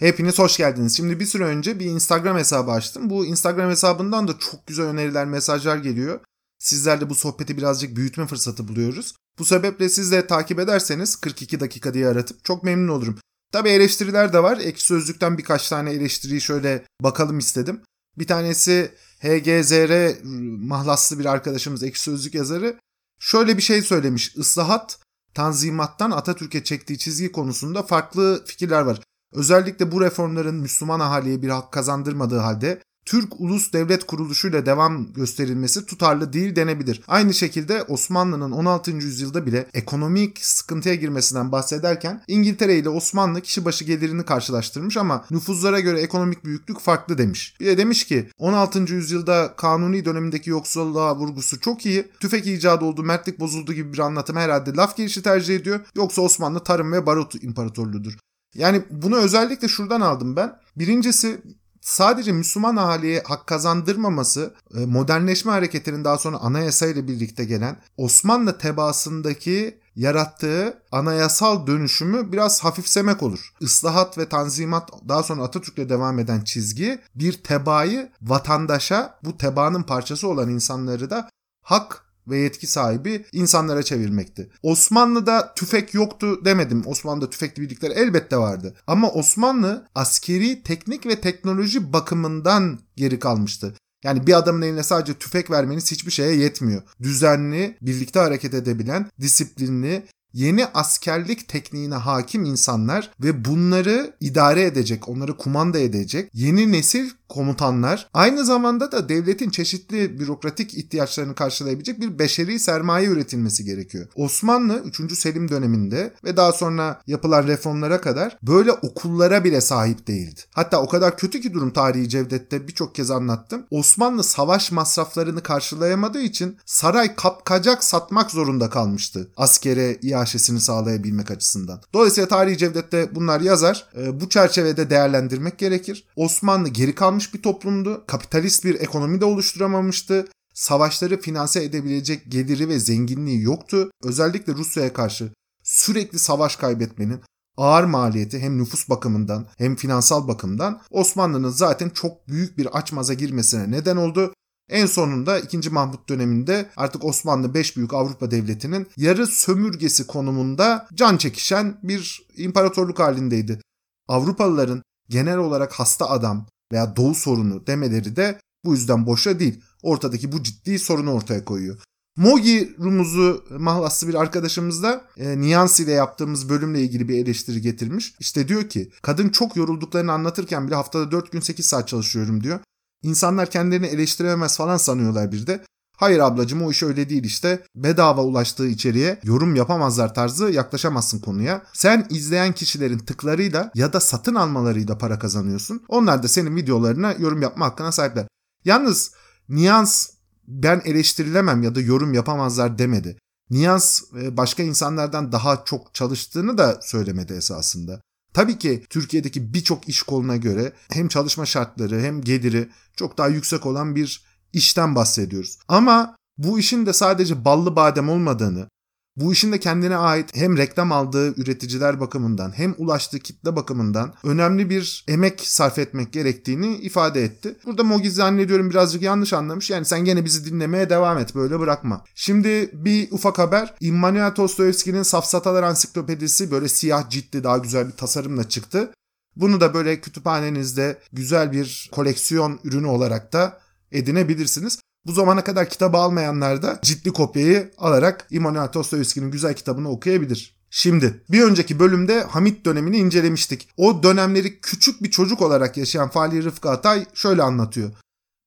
Hepiniz hoş geldiniz. Şimdi bir süre önce bir Instagram hesabı açtım. Bu Instagram hesabından da çok güzel öneriler, mesajlar geliyor. Sizlerle bu sohbeti birazcık büyütme fırsatı buluyoruz. Bu sebeple siz de takip ederseniz 42 dakika diye aratıp çok memnun olurum. Tabi eleştiriler de var. Ekşi Sözlük'ten birkaç tane eleştiriyi şöyle bakalım istedim. Bir tanesi HGZR mahlaslı bir arkadaşımız Ekşi Sözlük yazarı. Şöyle bir şey söylemiş. Islahat Tanzimat'tan Atatürk'e çektiği çizgi konusunda farklı fikirler var. Özellikle bu reformların Müslüman ahaliye bir hak kazandırmadığı halde Türk Ulus Devlet Kuruluşu ile devam gösterilmesi tutarlı değil denebilir. Aynı şekilde Osmanlı'nın 16. yüzyılda bile ekonomik sıkıntıya girmesinden bahsederken İngiltere ile Osmanlı kişi başı gelirini karşılaştırmış ama nüfuzlara göre ekonomik büyüklük farklı demiş. Bir de demiş ki 16. yüzyılda kanuni dönemindeki yoksulluğa vurgusu çok iyi. Tüfek icadı oldu, mertlik bozuldu gibi bir anlatım herhalde laf gelişi tercih ediyor. Yoksa Osmanlı tarım ve barut imparatorluğudur. Yani bunu özellikle şuradan aldım ben. Birincisi sadece Müslüman ahaliye hak kazandırmaması e, modernleşme hareketinin daha sonra anayasa ile birlikte gelen Osmanlı tebaasındaki yarattığı anayasal dönüşümü biraz hafifsemek olur. Islahat ve tanzimat daha sonra Atatürk'le devam eden çizgi bir tebaayı vatandaşa bu tebaanın parçası olan insanları da hak ve yetki sahibi insanlara çevirmekti. Osmanlı'da tüfek yoktu demedim. Osmanlı'da tüfekli birlikler elbette vardı. Ama Osmanlı askeri, teknik ve teknoloji bakımından geri kalmıştı. Yani bir adamın eline sadece tüfek vermeniz hiçbir şeye yetmiyor. Düzenli, birlikte hareket edebilen, disiplinli, yeni askerlik tekniğine hakim insanlar ve bunları idare edecek, onları kumanda edecek yeni nesil komutanlar aynı zamanda da devletin çeşitli bürokratik ihtiyaçlarını karşılayabilecek bir beşeri sermaye üretilmesi gerekiyor. Osmanlı 3. Selim döneminde ve daha sonra yapılan reformlara kadar böyle okullara bile sahip değildi. Hatta o kadar kötü ki durum tarihi Cevdet'te birçok kez anlattım. Osmanlı savaş masraflarını karşılayamadığı için saray kapkacak satmak zorunda kalmıştı askere iaşesini sağlayabilmek açısından. Dolayısıyla tarihi Cevdet'te bunlar yazar. Bu çerçevede değerlendirmek gerekir. Osmanlı geri kalmış kalmış bir toplumdu. Kapitalist bir ekonomi de oluşturamamıştı. Savaşları finanse edebilecek geliri ve zenginliği yoktu. Özellikle Rusya'ya karşı sürekli savaş kaybetmenin ağır maliyeti hem nüfus bakımından hem finansal bakımdan Osmanlı'nın zaten çok büyük bir açmaza girmesine neden oldu. En sonunda 2. Mahmut döneminde artık Osmanlı 5 büyük Avrupa devletinin yarı sömürgesi konumunda can çekişen bir imparatorluk halindeydi. Avrupalıların genel olarak hasta adam, veya doğu sorunu demeleri de bu yüzden boşa değil. Ortadaki bu ciddi sorunu ortaya koyuyor. Mogi Rumuz'u mahlaslı bir arkadaşımız da e, Niyans ile yaptığımız bölümle ilgili bir eleştiri getirmiş. İşte diyor ki kadın çok yorulduklarını anlatırken bile haftada 4 gün 8 saat çalışıyorum diyor. İnsanlar kendilerini eleştiremez falan sanıyorlar bir de. Hayır ablacım o iş öyle değil işte. Bedava ulaştığı içeriye yorum yapamazlar tarzı yaklaşamazsın konuya. Sen izleyen kişilerin tıklarıyla ya da satın almalarıyla para kazanıyorsun. Onlar da senin videolarına yorum yapma hakkına sahipler. Yalnız Niyans ben eleştirilemem ya da yorum yapamazlar demedi. Niyans e, başka insanlardan daha çok çalıştığını da söylemedi esasında. Tabii ki Türkiye'deki birçok iş koluna göre hem çalışma şartları hem geliri çok daha yüksek olan bir işten bahsediyoruz. Ama bu işin de sadece ballı badem olmadığını, bu işin de kendine ait hem reklam aldığı üreticiler bakımından hem ulaştığı kitle bakımından önemli bir emek sarf etmek gerektiğini ifade etti. Burada Mogi zannediyorum birazcık yanlış anlamış. Yani sen gene bizi dinlemeye devam et böyle bırakma. Şimdi bir ufak haber. Immanuel Dostoyevski'nin Safsatalar Ansiklopedisi böyle siyah ciddi daha güzel bir tasarımla çıktı. Bunu da böyle kütüphanenizde güzel bir koleksiyon ürünü olarak da edinebilirsiniz. Bu zamana kadar kitabı almayanlar da ciddi kopyayı alarak İmanuel Dostoyevski'nin güzel kitabını okuyabilir. Şimdi bir önceki bölümde Hamit dönemini incelemiştik. O dönemleri küçük bir çocuk olarak yaşayan Fali Rıfkı Atay şöyle anlatıyor.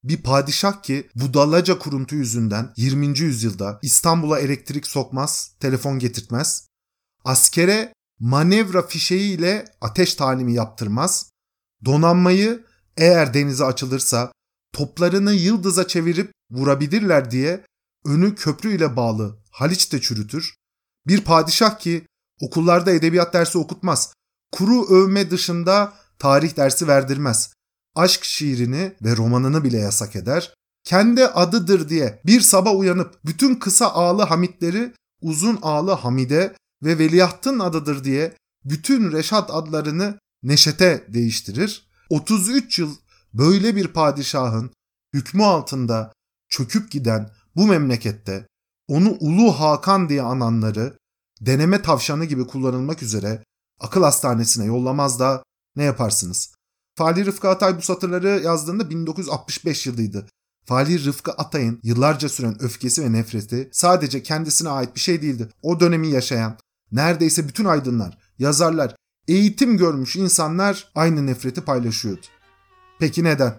Bir padişah ki budalaca kuruntu yüzünden 20. yüzyılda İstanbul'a elektrik sokmaz, telefon getirtmez. Askere manevra fişeğiyle ateş talimi yaptırmaz. Donanmayı eğer denize açılırsa toplarını yıldıza çevirip vurabilirler diye önü köprü ile bağlı Haliç'te çürütür. Bir padişah ki okullarda edebiyat dersi okutmaz. Kuru övme dışında tarih dersi verdirmez. Aşk şiirini ve romanını bile yasak eder. Kendi adıdır diye bir sabah uyanıp bütün kısa ağlı Hamitleri uzun ağlı Hamide ve veliahtın adıdır diye bütün Reşat adlarını neşete değiştirir. 33 yıl böyle bir padişahın hükmü altında çöküp giden bu memlekette onu Ulu Hakan diye ananları deneme tavşanı gibi kullanılmak üzere akıl hastanesine yollamaz da ne yaparsınız? Fali Rıfkı Atay bu satırları yazdığında 1965 yılıydı. Fali Rıfkı Atay'ın yıllarca süren öfkesi ve nefreti sadece kendisine ait bir şey değildi. O dönemi yaşayan neredeyse bütün aydınlar, yazarlar, eğitim görmüş insanlar aynı nefreti paylaşıyordu. Peki neden?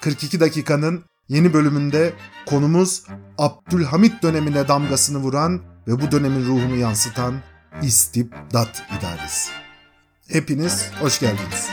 42 dakikanın yeni bölümünde konumuz Abdülhamit dönemine damgasını vuran ve bu dönemin ruhunu yansıtan istibdat idaresi. Hepiniz hoş geldiniz.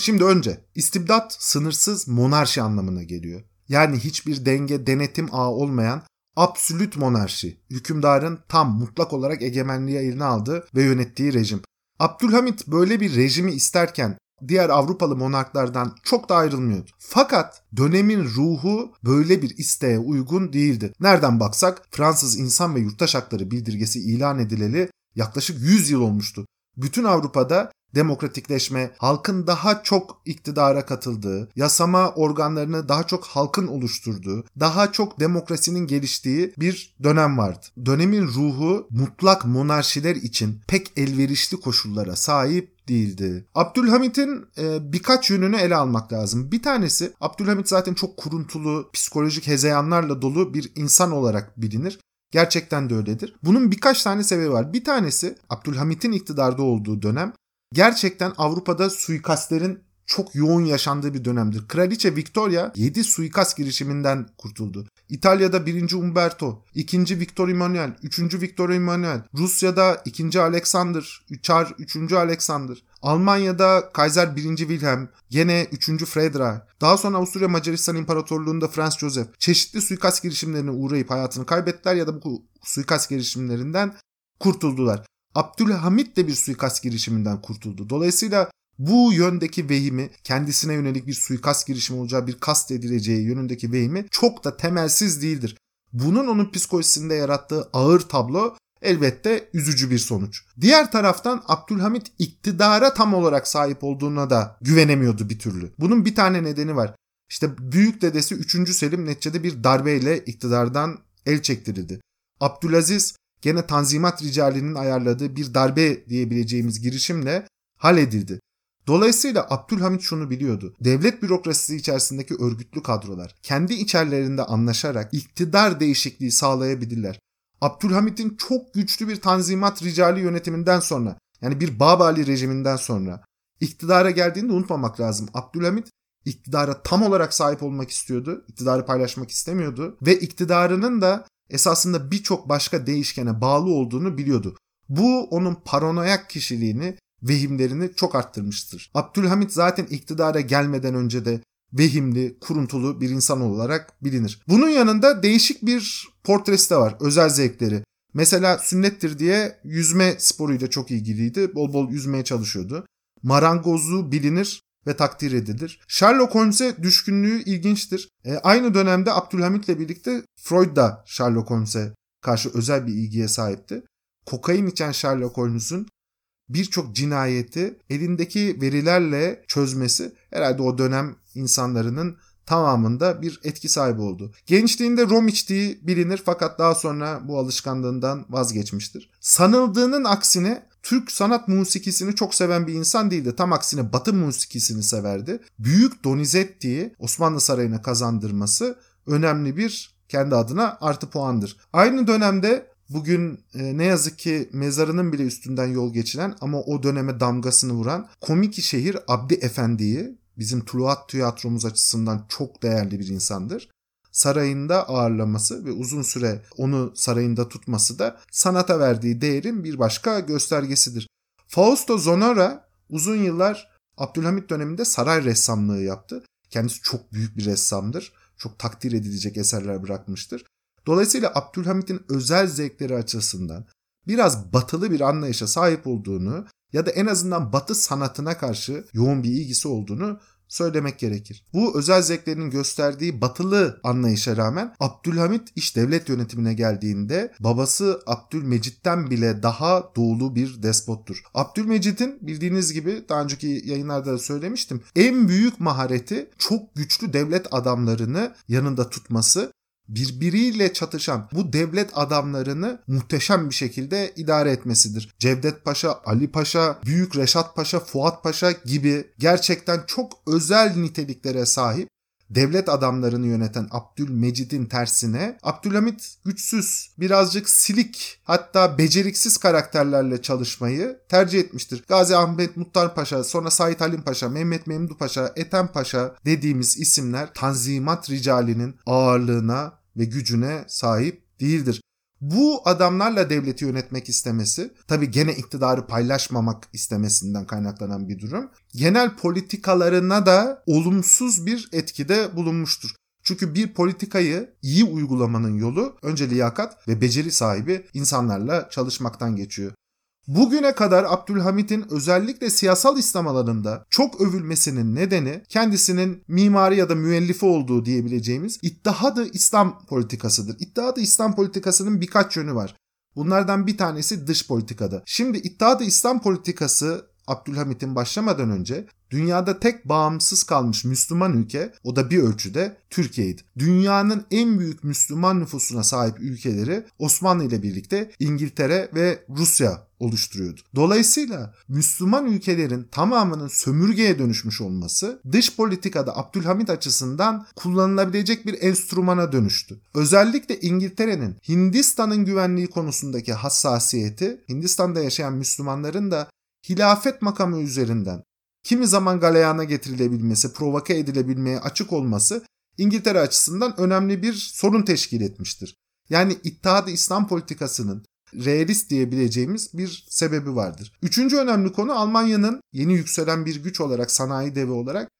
Şimdi önce istibdat sınırsız monarşi anlamına geliyor. Yani hiçbir denge, denetim ağı olmayan absolut monarşi, hükümdarın tam mutlak olarak egemenliği eline aldığı ve yönettiği rejim. Abdülhamit böyle bir rejimi isterken diğer Avrupalı monarklardan çok da ayrılmıyordu. Fakat dönemin ruhu böyle bir isteğe uygun değildi. Nereden baksak Fransız İnsan ve Yurttaş Hakları bildirgesi ilan edileli yaklaşık 100 yıl olmuştu. Bütün Avrupa'da demokratikleşme, halkın daha çok iktidara katıldığı, yasama organlarını daha çok halkın oluşturduğu, daha çok demokrasinin geliştiği bir dönem vardı. Dönemin ruhu mutlak monarşiler için pek elverişli koşullara sahip değildi. Abdülhamit'in e, birkaç yönünü ele almak lazım. Bir tanesi Abdülhamit zaten çok kuruntulu, psikolojik hezeyanlarla dolu bir insan olarak bilinir. Gerçekten de öyledir. Bunun birkaç tane sebebi var. Bir tanesi Abdülhamit'in iktidarda olduğu dönem gerçekten Avrupa'da suikastlerin çok yoğun yaşandığı bir dönemdir. Kraliçe Victoria 7 suikast girişiminden kurtuldu. İtalya'da 1. Umberto, 2. Victor Emmanuel, 3. Victor Emmanuel, Rusya'da 2. Alexander, Çar 3. Alexander, Almanya'da Kaiser 1. Wilhelm, gene 3. Fredra, daha sonra Avusturya Macaristan İmparatorluğu'nda Franz Joseph çeşitli suikast girişimlerine uğrayıp hayatını kaybettiler ya da bu suikast girişimlerinden kurtuldular. Abdülhamit de bir suikast girişiminden kurtuldu. Dolayısıyla bu yöndeki vehimi kendisine yönelik bir suikast girişimi olacağı bir kast edileceği yönündeki vehimi çok da temelsiz değildir. Bunun onun psikolojisinde yarattığı ağır tablo elbette üzücü bir sonuç. Diğer taraftan Abdülhamit iktidara tam olarak sahip olduğuna da güvenemiyordu bir türlü. Bunun bir tane nedeni var. İşte büyük dedesi 3. Selim neticede bir darbeyle iktidardan el çektirildi. Abdülaziz gene Tanzimat ricalinin ayarladığı bir darbe diyebileceğimiz girişimle halledildi. Dolayısıyla Abdülhamit şunu biliyordu. Devlet bürokrasisi içerisindeki örgütlü kadrolar kendi içerlerinde anlaşarak iktidar değişikliği sağlayabilirler. Abdülhamit'in çok güçlü bir tanzimat ricali yönetiminden sonra yani bir Babali rejiminden sonra iktidara geldiğini unutmamak lazım. Abdülhamit iktidara tam olarak sahip olmak istiyordu. İktidarı paylaşmak istemiyordu ve iktidarının da esasında birçok başka değişkene bağlı olduğunu biliyordu. Bu onun paranoyak kişiliğini, vehimlerini çok arttırmıştır. Abdülhamit zaten iktidara gelmeden önce de vehimli, kuruntulu bir insan olarak bilinir. Bunun yanında değişik bir portresi de var, özel zevkleri. Mesela sünnettir diye yüzme sporuyla çok ilgiliydi. Bol bol yüzmeye çalışıyordu. Marangozluğu bilinir ve takdir edilir. Sherlock Holmes'e düşkünlüğü ilginçtir. E, aynı dönemde Abdülhamit'le birlikte Freud da Sherlock Holmes'e karşı özel bir ilgiye sahipti. Kokain içen Sherlock Holmes'un birçok cinayeti elindeki verilerle çözmesi herhalde o dönem insanların tamamında bir etki sahibi oldu. Gençliğinde rom içtiği bilinir fakat daha sonra bu alışkanlığından vazgeçmiştir. Sanıldığının aksine Türk sanat musikisini çok seven bir insan değildi. Tam aksine Batı musikisini severdi. Büyük Donizetti'yi Osmanlı Sarayı'na kazandırması önemli bir kendi adına artı puandır. Aynı dönemde bugün e, ne yazık ki mezarının bile üstünden yol geçilen ama o döneme damgasını vuran komik şehir Abdi Efendi'yi bizim Tuluat tiyatromuz açısından çok değerli bir insandır sarayında ağırlaması ve uzun süre onu sarayında tutması da sanata verdiği değerin bir başka göstergesidir. Fausto Zonora uzun yıllar Abdülhamit döneminde saray ressamlığı yaptı. Kendisi çok büyük bir ressamdır. Çok takdir edilecek eserler bırakmıştır. Dolayısıyla Abdülhamit'in özel zevkleri açısından biraz batılı bir anlayışa sahip olduğunu ya da en azından Batı sanatına karşı yoğun bir ilgisi olduğunu söylemek gerekir. Bu özel zevklerinin gösterdiği batılı anlayışa rağmen Abdülhamit iş devlet yönetimine geldiğinde babası Abdülmecit'ten bile daha doğulu bir despottur. Abdülmecit'in bildiğiniz gibi daha önceki yayınlarda da söylemiştim. En büyük mahareti çok güçlü devlet adamlarını yanında tutması birbiriyle çatışan bu devlet adamlarını muhteşem bir şekilde idare etmesidir. Cevdet Paşa, Ali Paşa, Büyük Reşat Paşa, Fuat Paşa gibi gerçekten çok özel niteliklere sahip devlet adamlarını yöneten Abdülmecid'in tersine Abdülhamit güçsüz, birazcık silik hatta beceriksiz karakterlerle çalışmayı tercih etmiştir. Gazi Ahmet Muttar Paşa, sonra Said Halim Paşa, Mehmet Memdu Paşa, Ethem Paşa dediğimiz isimler Tanzimat ricalinin ağırlığına ve gücüne sahip değildir. Bu adamlarla devleti yönetmek istemesi, tabi gene iktidarı paylaşmamak istemesinden kaynaklanan bir durum, genel politikalarına da olumsuz bir etkide bulunmuştur. Çünkü bir politikayı iyi uygulamanın yolu önce liyakat ve beceri sahibi insanlarla çalışmaktan geçiyor. Bugüne kadar Abdülhamit'in özellikle siyasal İslam alanında çok övülmesinin nedeni kendisinin mimari ya da müellifi olduğu diyebileceğimiz İttihadı İslam politikasıdır. İttihadı İslam politikasının birkaç yönü var. Bunlardan bir tanesi dış politikada. Şimdi İttihadı İslam politikası Abdülhamit'in başlamadan önce dünyada tek bağımsız kalmış Müslüman ülke o da bir ölçüde Türkiye'ydi. Dünyanın en büyük Müslüman nüfusuna sahip ülkeleri Osmanlı ile birlikte İngiltere ve Rusya oluşturuyordu. Dolayısıyla Müslüman ülkelerin tamamının sömürgeye dönüşmüş olması dış politikada Abdülhamit açısından kullanılabilecek bir enstrümana dönüştü. Özellikle İngiltere'nin Hindistan'ın güvenliği konusundaki hassasiyeti Hindistan'da yaşayan Müslümanların da hilafet makamı üzerinden kimi zaman galeyana getirilebilmesi, provoke edilebilmeye açık olması İngiltere açısından önemli bir sorun teşkil etmiştir. Yani İttihat-ı İslam politikasının realist diyebileceğimiz bir sebebi vardır. Üçüncü önemli konu Almanya'nın yeni yükselen bir güç olarak, sanayi devi olarak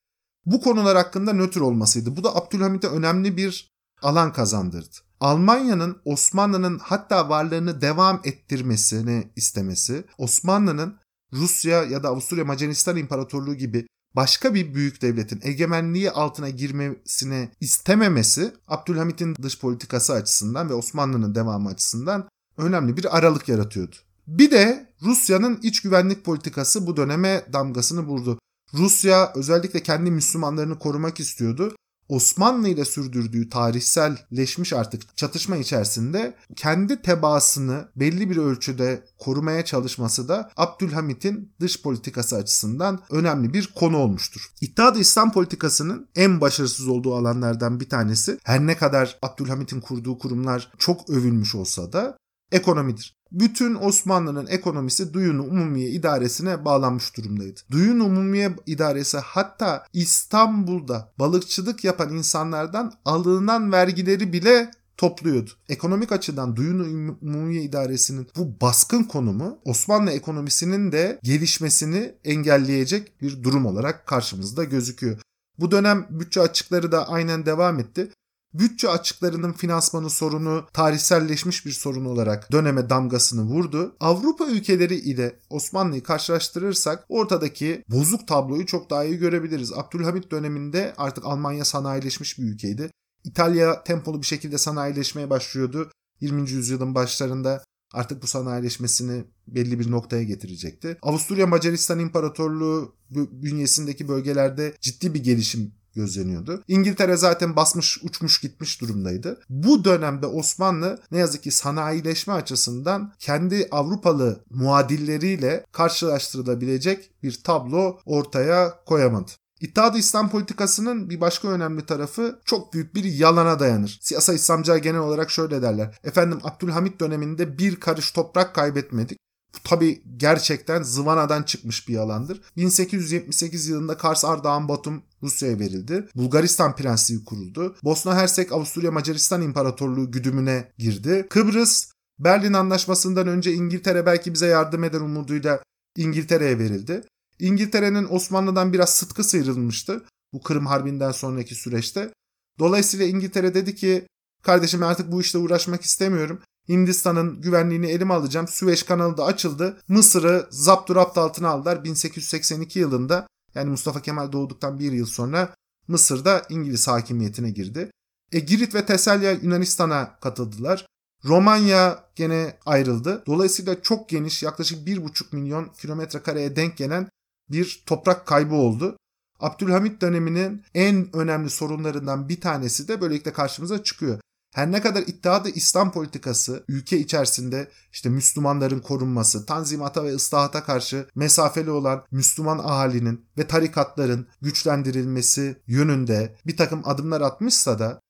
bu konular hakkında nötr olmasıydı. Bu da Abdülhamit'e önemli bir alan kazandırdı. Almanya'nın Osmanlı'nın hatta varlığını devam ettirmesini istemesi, Osmanlı'nın Rusya ya da Avusturya Macaristan İmparatorluğu gibi başka bir büyük devletin egemenliği altına girmesini istememesi Abdülhamit'in dış politikası açısından ve Osmanlı'nın devamı açısından önemli bir aralık yaratıyordu. Bir de Rusya'nın iç güvenlik politikası bu döneme damgasını vurdu. Rusya özellikle kendi Müslümanlarını korumak istiyordu Osmanlı ile sürdürdüğü tarihselleşmiş artık çatışma içerisinde kendi tebaasını belli bir ölçüde korumaya çalışması da Abdülhamit'in dış politikası açısından önemli bir konu olmuştur. İttihat İslam politikasının en başarısız olduğu alanlardan bir tanesi her ne kadar Abdülhamit'in kurduğu kurumlar çok övülmüş olsa da ekonomidir bütün Osmanlı'nın ekonomisi Duyun Umumiye idaresine bağlanmış durumdaydı. Duyun Umumiye idaresi hatta İstanbul'da balıkçılık yapan insanlardan alınan vergileri bile topluyordu. Ekonomik açıdan Duyun Umumiye İdaresi'nin bu baskın konumu Osmanlı ekonomisinin de gelişmesini engelleyecek bir durum olarak karşımızda gözüküyor. Bu dönem bütçe açıkları da aynen devam etti bütçe açıklarının finansmanı sorunu tarihselleşmiş bir sorun olarak döneme damgasını vurdu. Avrupa ülkeleri ile Osmanlı'yı karşılaştırırsak ortadaki bozuk tabloyu çok daha iyi görebiliriz. Abdülhamit döneminde artık Almanya sanayileşmiş bir ülkeydi. İtalya tempolu bir şekilde sanayileşmeye başlıyordu. 20. yüzyılın başlarında artık bu sanayileşmesini belli bir noktaya getirecekti. Avusturya Macaristan İmparatorluğu bünyesindeki bölgelerde ciddi bir gelişim gözleniyordu. İngiltere zaten basmış uçmuş gitmiş durumdaydı. Bu dönemde Osmanlı ne yazık ki sanayileşme açısından kendi Avrupalı muadilleriyle karşılaştırılabilecek bir tablo ortaya koyamadı. İttihat İslam politikasının bir başka önemli tarafı çok büyük bir yalana dayanır. Siyasal İslamcılar genel olarak şöyle derler. Efendim Abdülhamit döneminde bir karış toprak kaybetmedik. Tabi gerçekten zıvanadan çıkmış bir yalandır. 1878 yılında Kars Ardahan Batum Rusya'ya verildi. Bulgaristan Prensliği kuruldu. Bosna Hersek Avusturya Macaristan İmparatorluğu güdümüne girdi. Kıbrıs Berlin Anlaşması'ndan önce İngiltere belki bize yardım eder umuduyla İngiltere'ye verildi. İngiltere'nin Osmanlı'dan biraz sıtkı sıyrılmıştı bu Kırım Harbi'nden sonraki süreçte. Dolayısıyla İngiltere dedi ki kardeşim artık bu işle uğraşmak istemiyorum. Hindistan'ın güvenliğini elime alacağım. Süveyş kanalı da açıldı. Mısır'ı zapturapt altına aldılar 1882 yılında. Yani Mustafa Kemal doğduktan bir yıl sonra Mısır'da İngiliz hakimiyetine girdi. E, Girit ve Teselya Yunanistan'a katıldılar. Romanya gene ayrıldı. Dolayısıyla çok geniş yaklaşık 1,5 milyon kilometre kareye denk gelen bir toprak kaybı oldu. Abdülhamit döneminin en önemli sorunlarından bir tanesi de böylelikle karşımıza çıkıyor. Her ne kadar iddiadı İslam politikası ülke içerisinde işte Müslümanların korunması, tanzimata ve ıslahata karşı mesafeli olan Müslüman ahalinin ve tarikatların güçlendirilmesi yönünde bir takım adımlar atmışsa da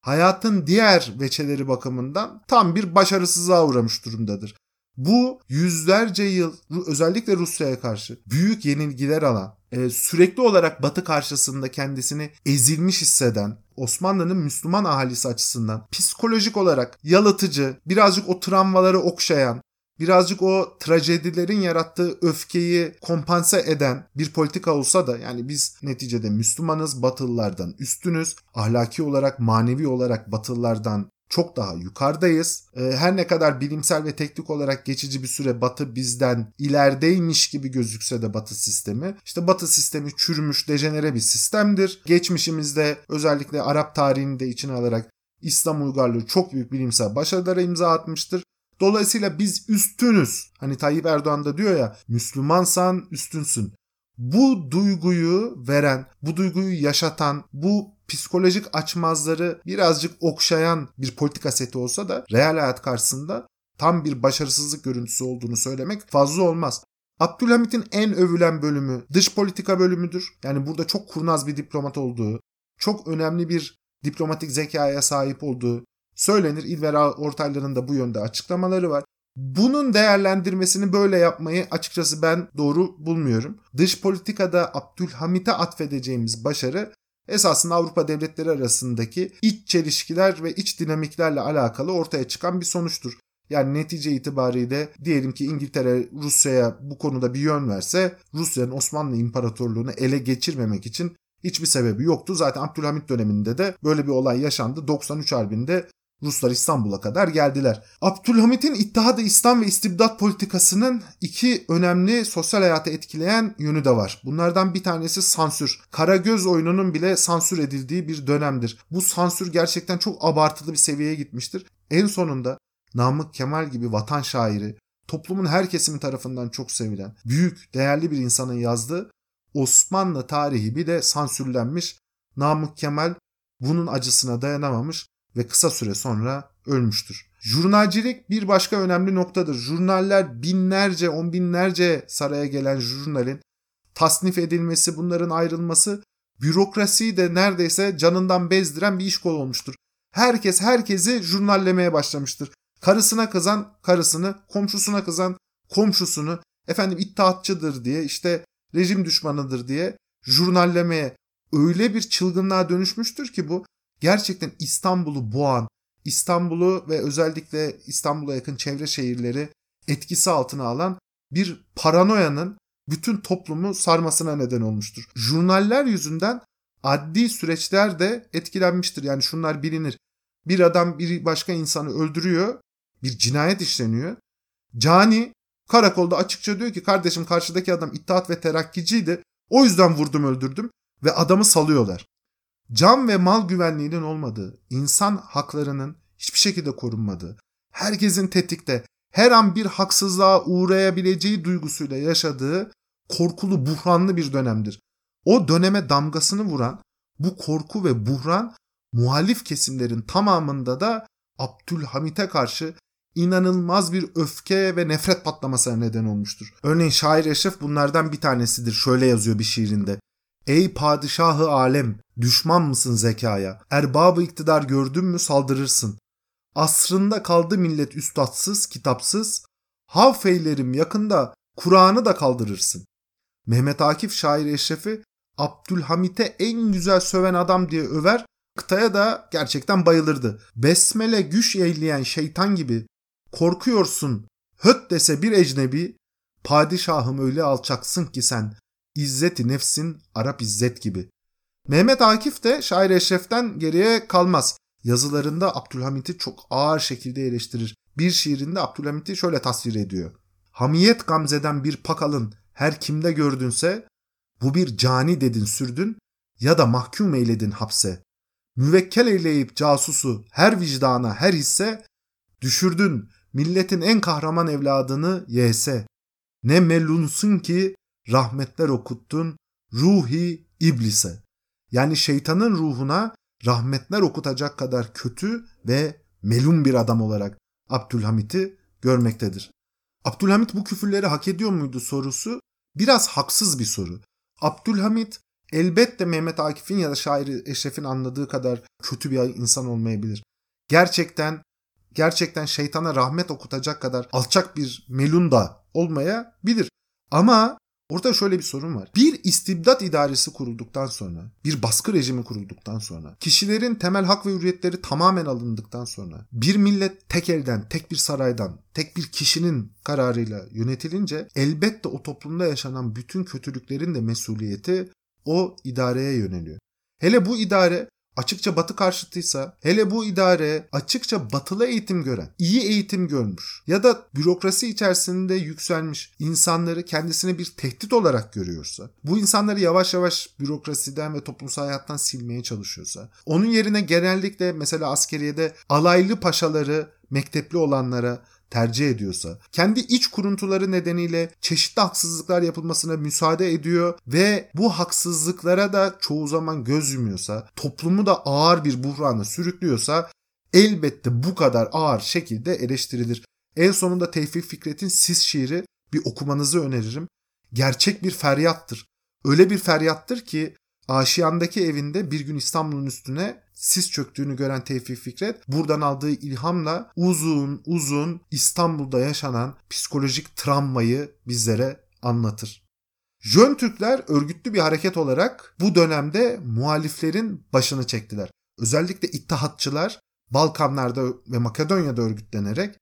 hayatın diğer veçeleri bakımından tam bir başarısızlığa uğramış durumdadır. Bu yüzlerce yıl özellikle Rusya'ya karşı büyük yenilgiler alan, e, sürekli olarak Batı karşısında kendisini ezilmiş hisseden, Osmanlı'nın Müslüman ahalisi açısından psikolojik olarak yalıtıcı, birazcık o travmaları okşayan, birazcık o trajedilerin yarattığı öfkeyi kompanse eden bir politika olsa da yani biz neticede Müslümanız Batılılardan üstünüz, ahlaki olarak manevi olarak Batılılardan çok daha yukarıdayız. Ee, her ne kadar bilimsel ve teknik olarak geçici bir süre Batı bizden ilerideymiş gibi gözükse de Batı sistemi. işte Batı sistemi çürümüş, dejenere bir sistemdir. Geçmişimizde özellikle Arap tarihini de içine alarak İslam uygarlığı çok büyük bilimsel başarılara imza atmıştır. Dolayısıyla biz üstünüz. Hani Tayyip Erdoğan da diyor ya Müslümansan üstünsün. Bu duyguyu veren, bu duyguyu yaşatan, bu psikolojik açmazları birazcık okşayan bir politika seti olsa da real hayat karşısında tam bir başarısızlık görüntüsü olduğunu söylemek fazla olmaz. Abdülhamit'in en övülen bölümü dış politika bölümüdür. Yani burada çok kurnaz bir diplomat olduğu, çok önemli bir diplomatik zekaya sahip olduğu söylenir. İlver Ortaylı'nın da bu yönde açıklamaları var. Bunun değerlendirmesini böyle yapmayı açıkçası ben doğru bulmuyorum. Dış politikada Abdülhamit'e atfedeceğimiz başarı esasında Avrupa devletleri arasındaki iç çelişkiler ve iç dinamiklerle alakalı ortaya çıkan bir sonuçtur. Yani netice itibariyle diyelim ki İngiltere Rusya'ya bu konuda bir yön verse Rusya'nın Osmanlı İmparatorluğunu ele geçirmemek için hiçbir sebebi yoktu. Zaten Abdülhamit döneminde de böyle bir olay yaşandı. 93 Harbi'nde Ruslar İstanbul'a kadar geldiler. Abdülhamit'in İttihat-ı İslam ve istibdat politikasının iki önemli sosyal hayatı etkileyen yönü de var. Bunlardan bir tanesi sansür. Karagöz oyununun bile sansür edildiği bir dönemdir. Bu sansür gerçekten çok abartılı bir seviyeye gitmiştir. En sonunda Namık Kemal gibi vatan şairi, toplumun her kesimi tarafından çok sevilen, büyük, değerli bir insanın yazdığı Osmanlı tarihi bile sansürlenmiş. Namık Kemal bunun acısına dayanamamış ve kısa süre sonra ölmüştür. Jurnalcilik bir başka önemli noktadır. Jurnaller binlerce, on binlerce saraya gelen jurnalin tasnif edilmesi, bunların ayrılması bürokrasiyi de neredeyse canından bezdiren bir iş kolu olmuştur. Herkes herkesi jurnallemeye başlamıştır. Karısına kızan karısını, komşusuna kızan komşusunu, efendim iddiatçıdır diye, işte rejim düşmanıdır diye jurnallemeye öyle bir çılgınlığa dönüşmüştür ki bu gerçekten İstanbul'u boğan, İstanbul'u ve özellikle İstanbul'a yakın çevre şehirleri etkisi altına alan bir paranoyanın bütün toplumu sarmasına neden olmuştur. Jurnaller yüzünden adli süreçler de etkilenmiştir. Yani şunlar bilinir. Bir adam bir başka insanı öldürüyor, bir cinayet işleniyor. Cani karakolda açıkça diyor ki kardeşim karşıdaki adam İttihat ve Terakkiciydi. O yüzden vurdum öldürdüm ve adamı salıyorlar can ve mal güvenliğinin olmadığı, insan haklarının hiçbir şekilde korunmadığı, herkesin tetikte, her an bir haksızlığa uğrayabileceği duygusuyla yaşadığı korkulu, buhranlı bir dönemdir. O döneme damgasını vuran bu korku ve buhran muhalif kesimlerin tamamında da Abdülhamit'e karşı inanılmaz bir öfke ve nefret patlamasına neden olmuştur. Örneğin şair Eşref bunlardan bir tanesidir. Şöyle yazıyor bir şiirinde. Ey padişahı alem, düşman mısın zekaya? Erbabı iktidar gördün mü saldırırsın. Asrında kaldı millet üstadsız, kitapsız. Hav feylerim yakında Kur'an'ı da kaldırırsın. Mehmet Akif şair Eşref'i Abdülhamit'e en güzel söven adam diye över, kıtaya da gerçekten bayılırdı. Besmele güç eğleyen şeytan gibi korkuyorsun höt dese bir ecnebi, padişahım öyle alçaksın ki sen İzzeti nefsin Arap İzzet gibi. Mehmet Akif de şair Eşref'ten geriye kalmaz. Yazılarında Abdülhamit'i çok ağır şekilde eleştirir. bir şiirinde Abdülhamit'i şöyle tasvir ediyor. Hamiyet gamzeden bir pakalın her kimde gördünse bu bir cani dedin sürdün ya da mahkum eyledin hapse. Müvekkel eyleyip casusu her vicdana her hisse düşürdün milletin en kahraman evladını yese. Ne melunsun ki rahmetler okuttun ruhi iblise. Yani şeytanın ruhuna rahmetler okutacak kadar kötü ve melun bir adam olarak Abdülhamit'i görmektedir. Abdülhamit bu küfürleri hak ediyor muydu sorusu biraz haksız bir soru. Abdülhamit elbette Mehmet Akif'in ya da şairi Eşref'in anladığı kadar kötü bir insan olmayabilir. Gerçekten gerçekten şeytana rahmet okutacak kadar alçak bir melun da olmayabilir. Ama Orada şöyle bir sorun var. Bir istibdat idaresi kurulduktan sonra, bir baskı rejimi kurulduktan sonra, kişilerin temel hak ve hürriyetleri tamamen alındıktan sonra, bir millet tek elden, tek bir saraydan, tek bir kişinin kararıyla yönetilince elbette o toplumda yaşanan bütün kötülüklerin de mesuliyeti o idareye yöneliyor. Hele bu idare açıkça batı karşıtıysa, hele bu idare açıkça batılı eğitim gören, iyi eğitim görmüş ya da bürokrasi içerisinde yükselmiş insanları kendisine bir tehdit olarak görüyorsa, bu insanları yavaş yavaş bürokrasiden ve toplumsal hayattan silmeye çalışıyorsa, onun yerine genellikle mesela askeriyede alaylı paşaları mektepli olanlara tercih ediyorsa, kendi iç kuruntuları nedeniyle çeşitli haksızlıklar yapılmasına müsaade ediyor ve bu haksızlıklara da çoğu zaman göz yumuyorsa, toplumu da ağır bir buhrana sürüklüyorsa elbette bu kadar ağır şekilde eleştirilir. En sonunda Tevfik Fikret'in Sis şiiri bir okumanızı öneririm. Gerçek bir feryattır. Öyle bir feryattır ki Aşiyan'daki evinde bir gün İstanbul'un üstüne sis çöktüğünü gören Tevfik Fikret buradan aldığı ilhamla uzun uzun İstanbul'da yaşanan psikolojik travmayı bizlere anlatır. Jön Türkler örgütlü bir hareket olarak bu dönemde muhaliflerin başını çektiler. Özellikle İttihatçılar Balkanlarda ve Makedonya'da örgütlenerek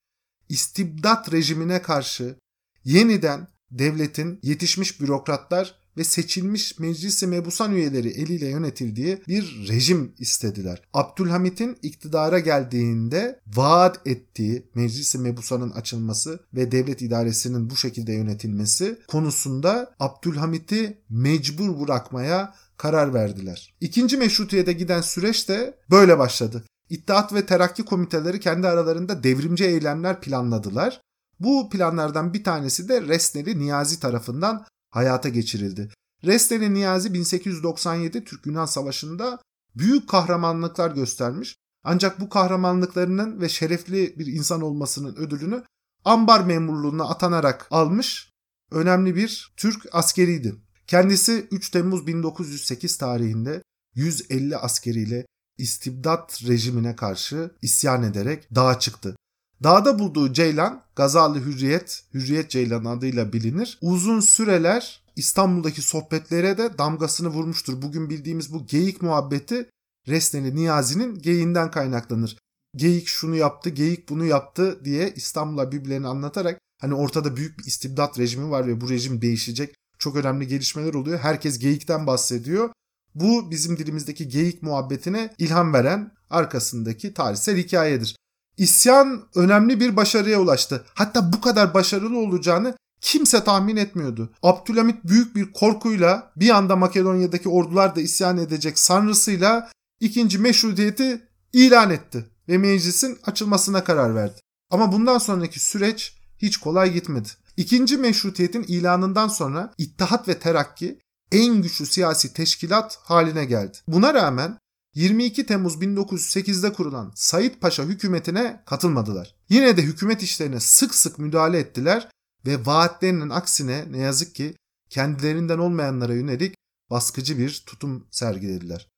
istibdat rejimine karşı yeniden devletin yetişmiş bürokratlar ve seçilmiş meclisi mebusan üyeleri eliyle yönetildiği bir rejim istediler. Abdülhamit'in iktidara geldiğinde vaat ettiği meclisi mebusanın açılması ve devlet idaresinin bu şekilde yönetilmesi konusunda Abdülhamit'i mecbur bırakmaya karar verdiler. İkinci meşrutiyete giden süreç de böyle başladı. İttihat ve Terakki komiteleri kendi aralarında devrimci eylemler planladılar. Bu planlardan bir tanesi de Resneli Niyazi tarafından hayata geçirildi. Resteli Niyazi 1897 Türk-Yunan Savaşı'nda büyük kahramanlıklar göstermiş. Ancak bu kahramanlıklarının ve şerefli bir insan olmasının ödülünü ambar memurluğuna atanarak almış önemli bir Türk askeriydi. Kendisi 3 Temmuz 1908 tarihinde 150 askeriyle istibdat rejimine karşı isyan ederek dağa çıktı. Dağda bulduğu Ceylan, Gazalı Hürriyet, Hürriyet Ceylan adıyla bilinir. Uzun süreler İstanbul'daki sohbetlere de damgasını vurmuştur. Bugün bildiğimiz bu geyik muhabbeti Resneli Niyazi'nin geyiğinden kaynaklanır. Geyik şunu yaptı, geyik bunu yaptı diye İstanbul'a birbirlerini anlatarak hani ortada büyük bir istibdat rejimi var ve bu rejim değişecek. Çok önemli gelişmeler oluyor. Herkes geyikten bahsediyor. Bu bizim dilimizdeki geyik muhabbetine ilham veren arkasındaki tarihsel hikayedir. İsyan önemli bir başarıya ulaştı. Hatta bu kadar başarılı olacağını kimse tahmin etmiyordu. Abdülhamit büyük bir korkuyla bir anda Makedonya'daki ordular da isyan edecek sanrısıyla ikinci meşrutiyeti ilan etti ve meclisin açılmasına karar verdi. Ama bundan sonraki süreç hiç kolay gitmedi. İkinci meşrutiyetin ilanından sonra İttihat ve Terakki en güçlü siyasi teşkilat haline geldi. Buna rağmen 22 Temmuz 1908'de kurulan Said Paşa hükümetine katılmadılar. Yine de hükümet işlerine sık sık müdahale ettiler ve vaatlerinin aksine ne yazık ki kendilerinden olmayanlara yönelik baskıcı bir tutum sergilediler.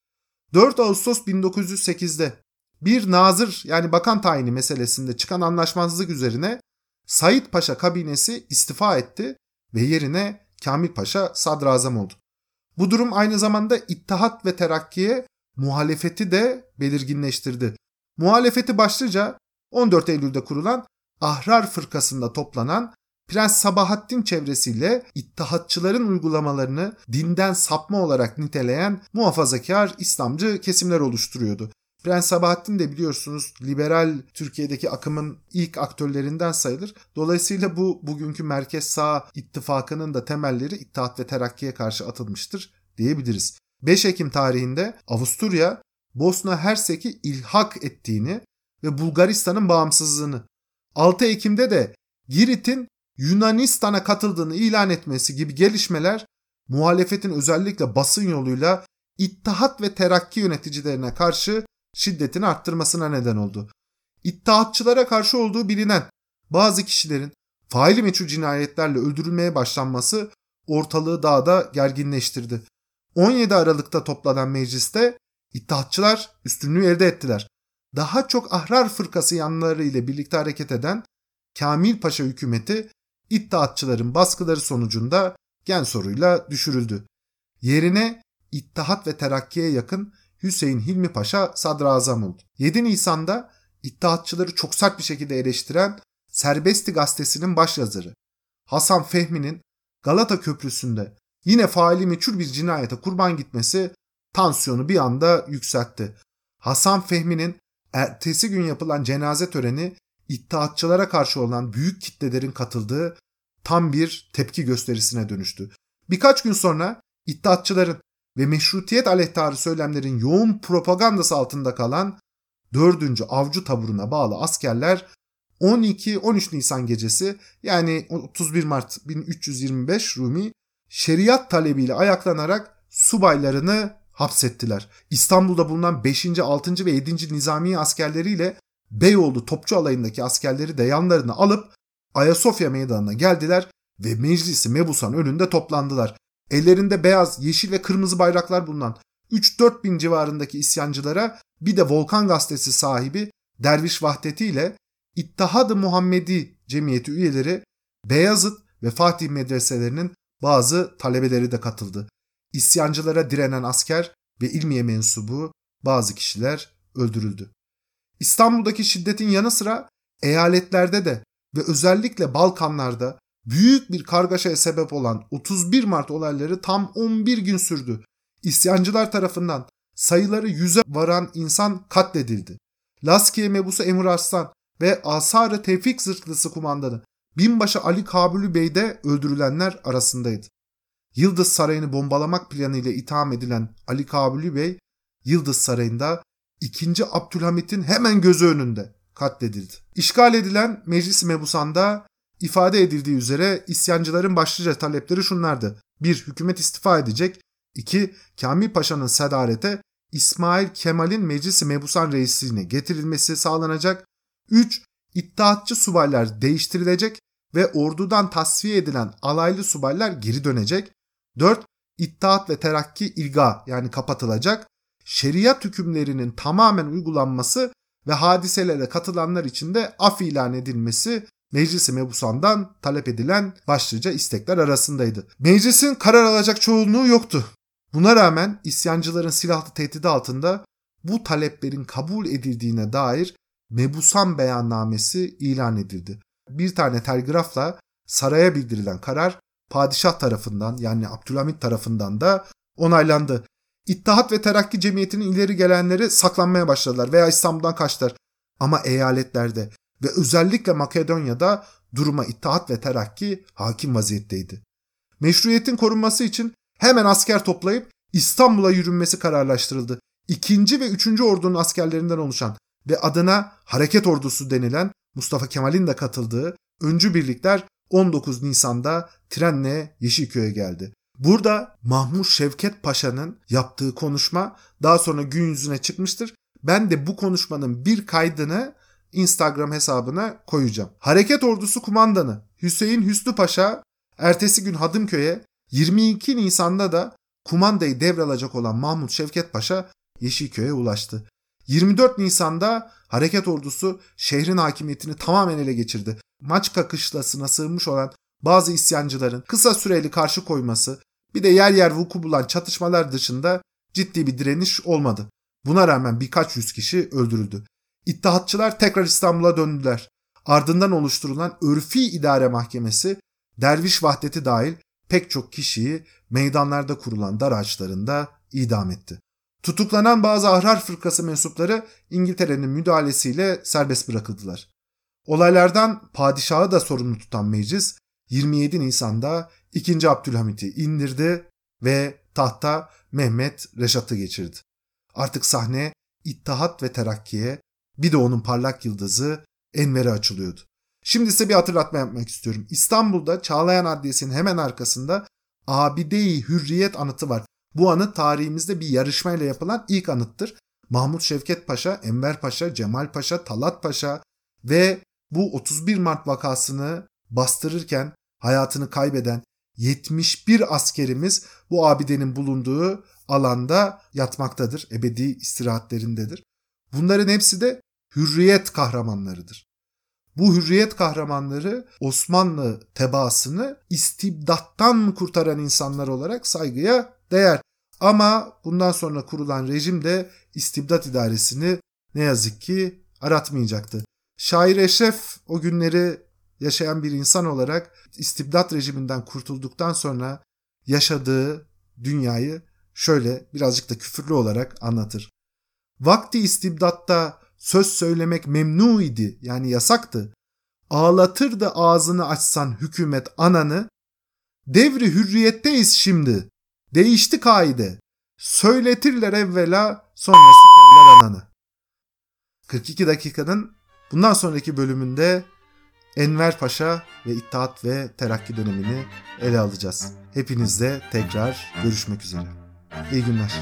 4 Ağustos 1908'de bir nazır yani bakan tayini meselesinde çıkan anlaşmazlık üzerine Said Paşa kabinesi istifa etti ve yerine Kamil Paşa sadrazam oldu. Bu durum aynı zamanda İttihat ve Terakki'ye muhalefeti de belirginleştirdi. Muhalefeti başlıca 14 Eylül'de kurulan Ahrar Fırkası'nda toplanan Prens Sabahattin çevresiyle İttihatçıların uygulamalarını dinden sapma olarak niteleyen muhafazakar İslamcı kesimler oluşturuyordu. Prens Sabahattin de biliyorsunuz liberal Türkiye'deki akımın ilk aktörlerinden sayılır. Dolayısıyla bu bugünkü merkez sağ ittifakının da temelleri İttihat ve Terakki'ye karşı atılmıştır diyebiliriz. 5 Ekim tarihinde Avusturya Bosna Hersek'i ilhak ettiğini ve Bulgaristan'ın bağımsızlığını 6 Ekim'de de Girit'in Yunanistan'a katıldığını ilan etmesi gibi gelişmeler muhalefetin özellikle basın yoluyla İttihat ve Terakki yöneticilerine karşı şiddetini arttırmasına neden oldu. İttihatçılara karşı olduğu bilinen bazı kişilerin faili meçhul cinayetlerle öldürülmeye başlanması ortalığı daha da gerginleştirdi. 17 Aralık'ta toplanan mecliste İttihatçılar üstünlüğü elde ettiler. Daha çok ahrar fırkası yanları ile birlikte hareket eden Kamil Paşa hükümeti İttihatçıların baskıları sonucunda gen soruyla düşürüldü. Yerine İttihat ve Terakki'ye yakın Hüseyin Hilmi Paşa sadrazam oldu. 7 Nisan'da İttihatçıları çok sert bir şekilde eleştiren Serbesti gazetesinin başyazarı Hasan Fehmi'nin Galata Köprüsü'nde yine faili meçhul bir cinayete kurban gitmesi tansiyonu bir anda yükseltti. Hasan Fehmi'nin ertesi gün yapılan cenaze töreni İttihatçılara karşı olan büyük kitlelerin katıldığı tam bir tepki gösterisine dönüştü. Birkaç gün sonra İttihatçıların ve meşrutiyet aleyhtarı söylemlerin yoğun propagandası altında kalan 4. Avcı Taburu'na bağlı askerler 12-13 Nisan gecesi yani 31 Mart 1325 Rumi şeriat talebiyle ayaklanarak subaylarını hapsettiler. İstanbul'da bulunan 5. 6. ve 7. Nizami askerleriyle Beyoğlu Topçu Alayı'ndaki askerleri de yanlarına alıp Ayasofya Meydanı'na geldiler ve meclisi mebusan önünde toplandılar. Ellerinde beyaz, yeşil ve kırmızı bayraklar bulunan 3-4 bin civarındaki isyancılara bir de Volkan Gazetesi sahibi Derviş Vahdeti ile İttihad-ı Muhammedi Cemiyeti üyeleri Beyazıt ve Fatih medreselerinin bazı talebeleri de katıldı. İsyancılara direnen asker ve ilmiye mensubu bazı kişiler öldürüldü. İstanbul'daki şiddetin yanı sıra eyaletlerde de ve özellikle Balkanlarda büyük bir kargaşaya sebep olan 31 Mart olayları tam 11 gün sürdü. İsyancılar tarafından sayıları yüze varan insan katledildi. Laskiye mebusu Emir Arslan ve Asar-ı Tevfik zırhlısı kumandanı Binbaşı Ali Kabulü Bey de öldürülenler arasındaydı. Yıldız Sarayı'nı bombalamak planıyla itham edilen Ali Kabulü Bey, Yıldız Sarayı'nda 2. Abdülhamit'in hemen gözü önünde katledildi. İşgal edilen Meclis Mebusan'da ifade edildiği üzere isyancıların başlıca talepleri şunlardı. 1. Hükümet istifa edecek. 2. Kamil Paşa'nın sedarete İsmail Kemal'in Meclis-i Mebusan reisliğine getirilmesi sağlanacak. 3. İttihatçı subaylar değiştirilecek ve ordudan tasfiye edilen alaylı subaylar geri dönecek. 4. İttihat ve terakki ilga yani kapatılacak. Şeriat hükümlerinin tamamen uygulanması ve hadiselere katılanlar için de af ilan edilmesi Meclisi Mebusan'dan talep edilen başlıca istekler arasındaydı. Meclisin karar alacak çoğunluğu yoktu. Buna rağmen isyancıların silahlı tehdidi altında bu taleplerin kabul edildiğine dair Mebusan beyannamesi ilan edildi. Bir tane telgrafla saraya bildirilen karar padişah tarafından yani Abdülhamit tarafından da onaylandı. İttihat ve Terakki Cemiyeti'nin ileri gelenleri saklanmaya başladılar veya İstanbul'dan kaçtılar. Ama eyaletlerde ve özellikle Makedonya'da duruma İttihat ve Terakki hakim vaziyetteydi. Meşruiyetin korunması için hemen asker toplayıp İstanbul'a yürünmesi kararlaştırıldı. İkinci ve üçüncü ordunun askerlerinden oluşan ve adına Hareket Ordusu denilen Mustafa Kemal'in de katıldığı öncü birlikler 19 Nisan'da trenle Yeşilköy'e geldi. Burada Mahmut Şevket Paşa'nın yaptığı konuşma daha sonra gün yüzüne çıkmıştır. Ben de bu konuşmanın bir kaydını Instagram hesabına koyacağım. Hareket Ordusu Kumandanı Hüseyin Hüsnü Paşa ertesi gün Hadımköy'e 22 Nisan'da da kumandayı devralacak olan Mahmut Şevket Paşa Yeşilköy'e ulaştı. 24 Nisan'da hareket ordusu şehrin hakimiyetini tamamen ele geçirdi. Maçka kışlasına sığınmış olan bazı isyancıların kısa süreli karşı koyması bir de yer yer vuku bulan çatışmalar dışında ciddi bir direniş olmadı. Buna rağmen birkaç yüz kişi öldürüldü. İttihatçılar tekrar İstanbul'a döndüler. Ardından oluşturulan Örfi İdare Mahkemesi derviş vahdeti dahil pek çok kişiyi meydanlarda kurulan dar ağaçlarında idam etti. Tutuklanan bazı ahrar fırkası mensupları İngiltere'nin müdahalesiyle serbest bırakıldılar. Olaylardan padişahı da sorumlu tutan meclis 27 Nisan'da 2. Abdülhamit'i indirdi ve tahta Mehmet Reşat'ı geçirdi. Artık sahne İttihat ve Terakki'ye bir de onun parlak yıldızı Enver'e açılıyordu. Şimdi size bir hatırlatma yapmak istiyorum. İstanbul'da Çağlayan Adliyesi'nin hemen arkasında Abide-i Hürriyet anıtı var. Bu anıt tarihimizde bir yarışmayla yapılan ilk anıttır. Mahmut Şevket Paşa, Enver Paşa, Cemal Paşa, Talat Paşa ve bu 31 Mart vakasını bastırırken hayatını kaybeden 71 askerimiz bu abidenin bulunduğu alanda yatmaktadır. Ebedi istirahatlerindedir. Bunların hepsi de hürriyet kahramanlarıdır. Bu hürriyet kahramanları Osmanlı tebaasını istibdattan kurtaran insanlar olarak saygıya değer. Ama bundan sonra kurulan rejim de istibdat idaresini ne yazık ki aratmayacaktı. Şair Eşref o günleri yaşayan bir insan olarak istibdat rejiminden kurtulduktan sonra yaşadığı dünyayı şöyle birazcık da küfürlü olarak anlatır. Vakti istibdatta söz söylemek memnu idi yani yasaktı. Ağlatırdı ağzını açsan hükümet ananı. Devri hürriyetteyiz şimdi. Değişti kaide. Söyletirler evvela sonra sikerler ananı. 42 dakikanın bundan sonraki bölümünde Enver Paşa ve İttihat ve Terakki dönemini ele alacağız. Hepinizle tekrar görüşmek üzere. İyi günler.